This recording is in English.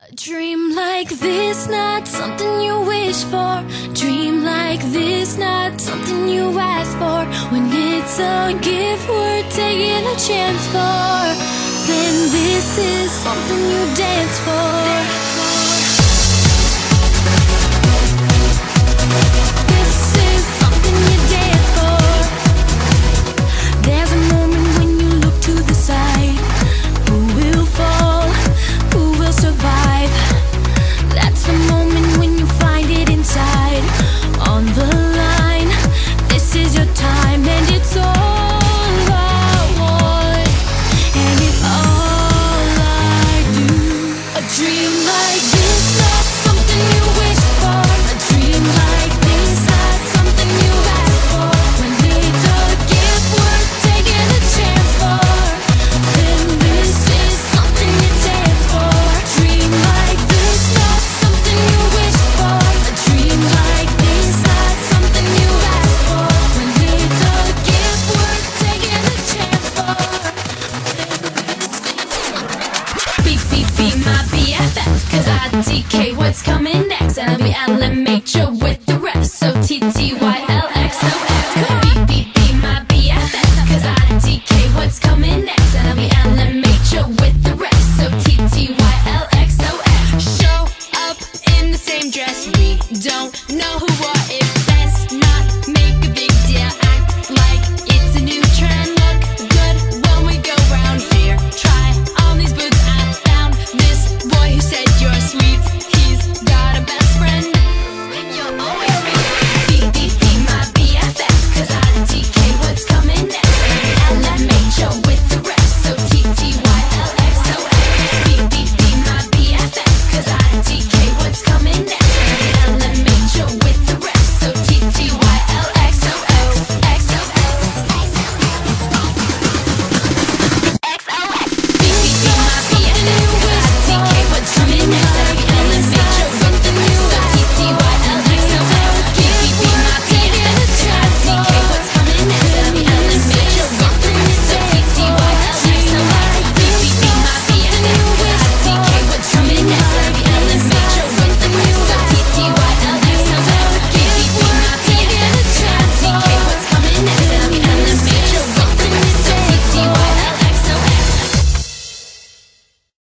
A dream like this, not something you wish for. Dream like this, not something you ask for. When it's a gift we're taking a chance for, then this is something you dance for. I what's coming next? And I'll be LOL with the rest. So TTYLXOX, be be be my BFF. Cause I DK, what's coming next? And I'll be LOL with the rest. So TTYLXOX, show up in the same dress. We don't know who are.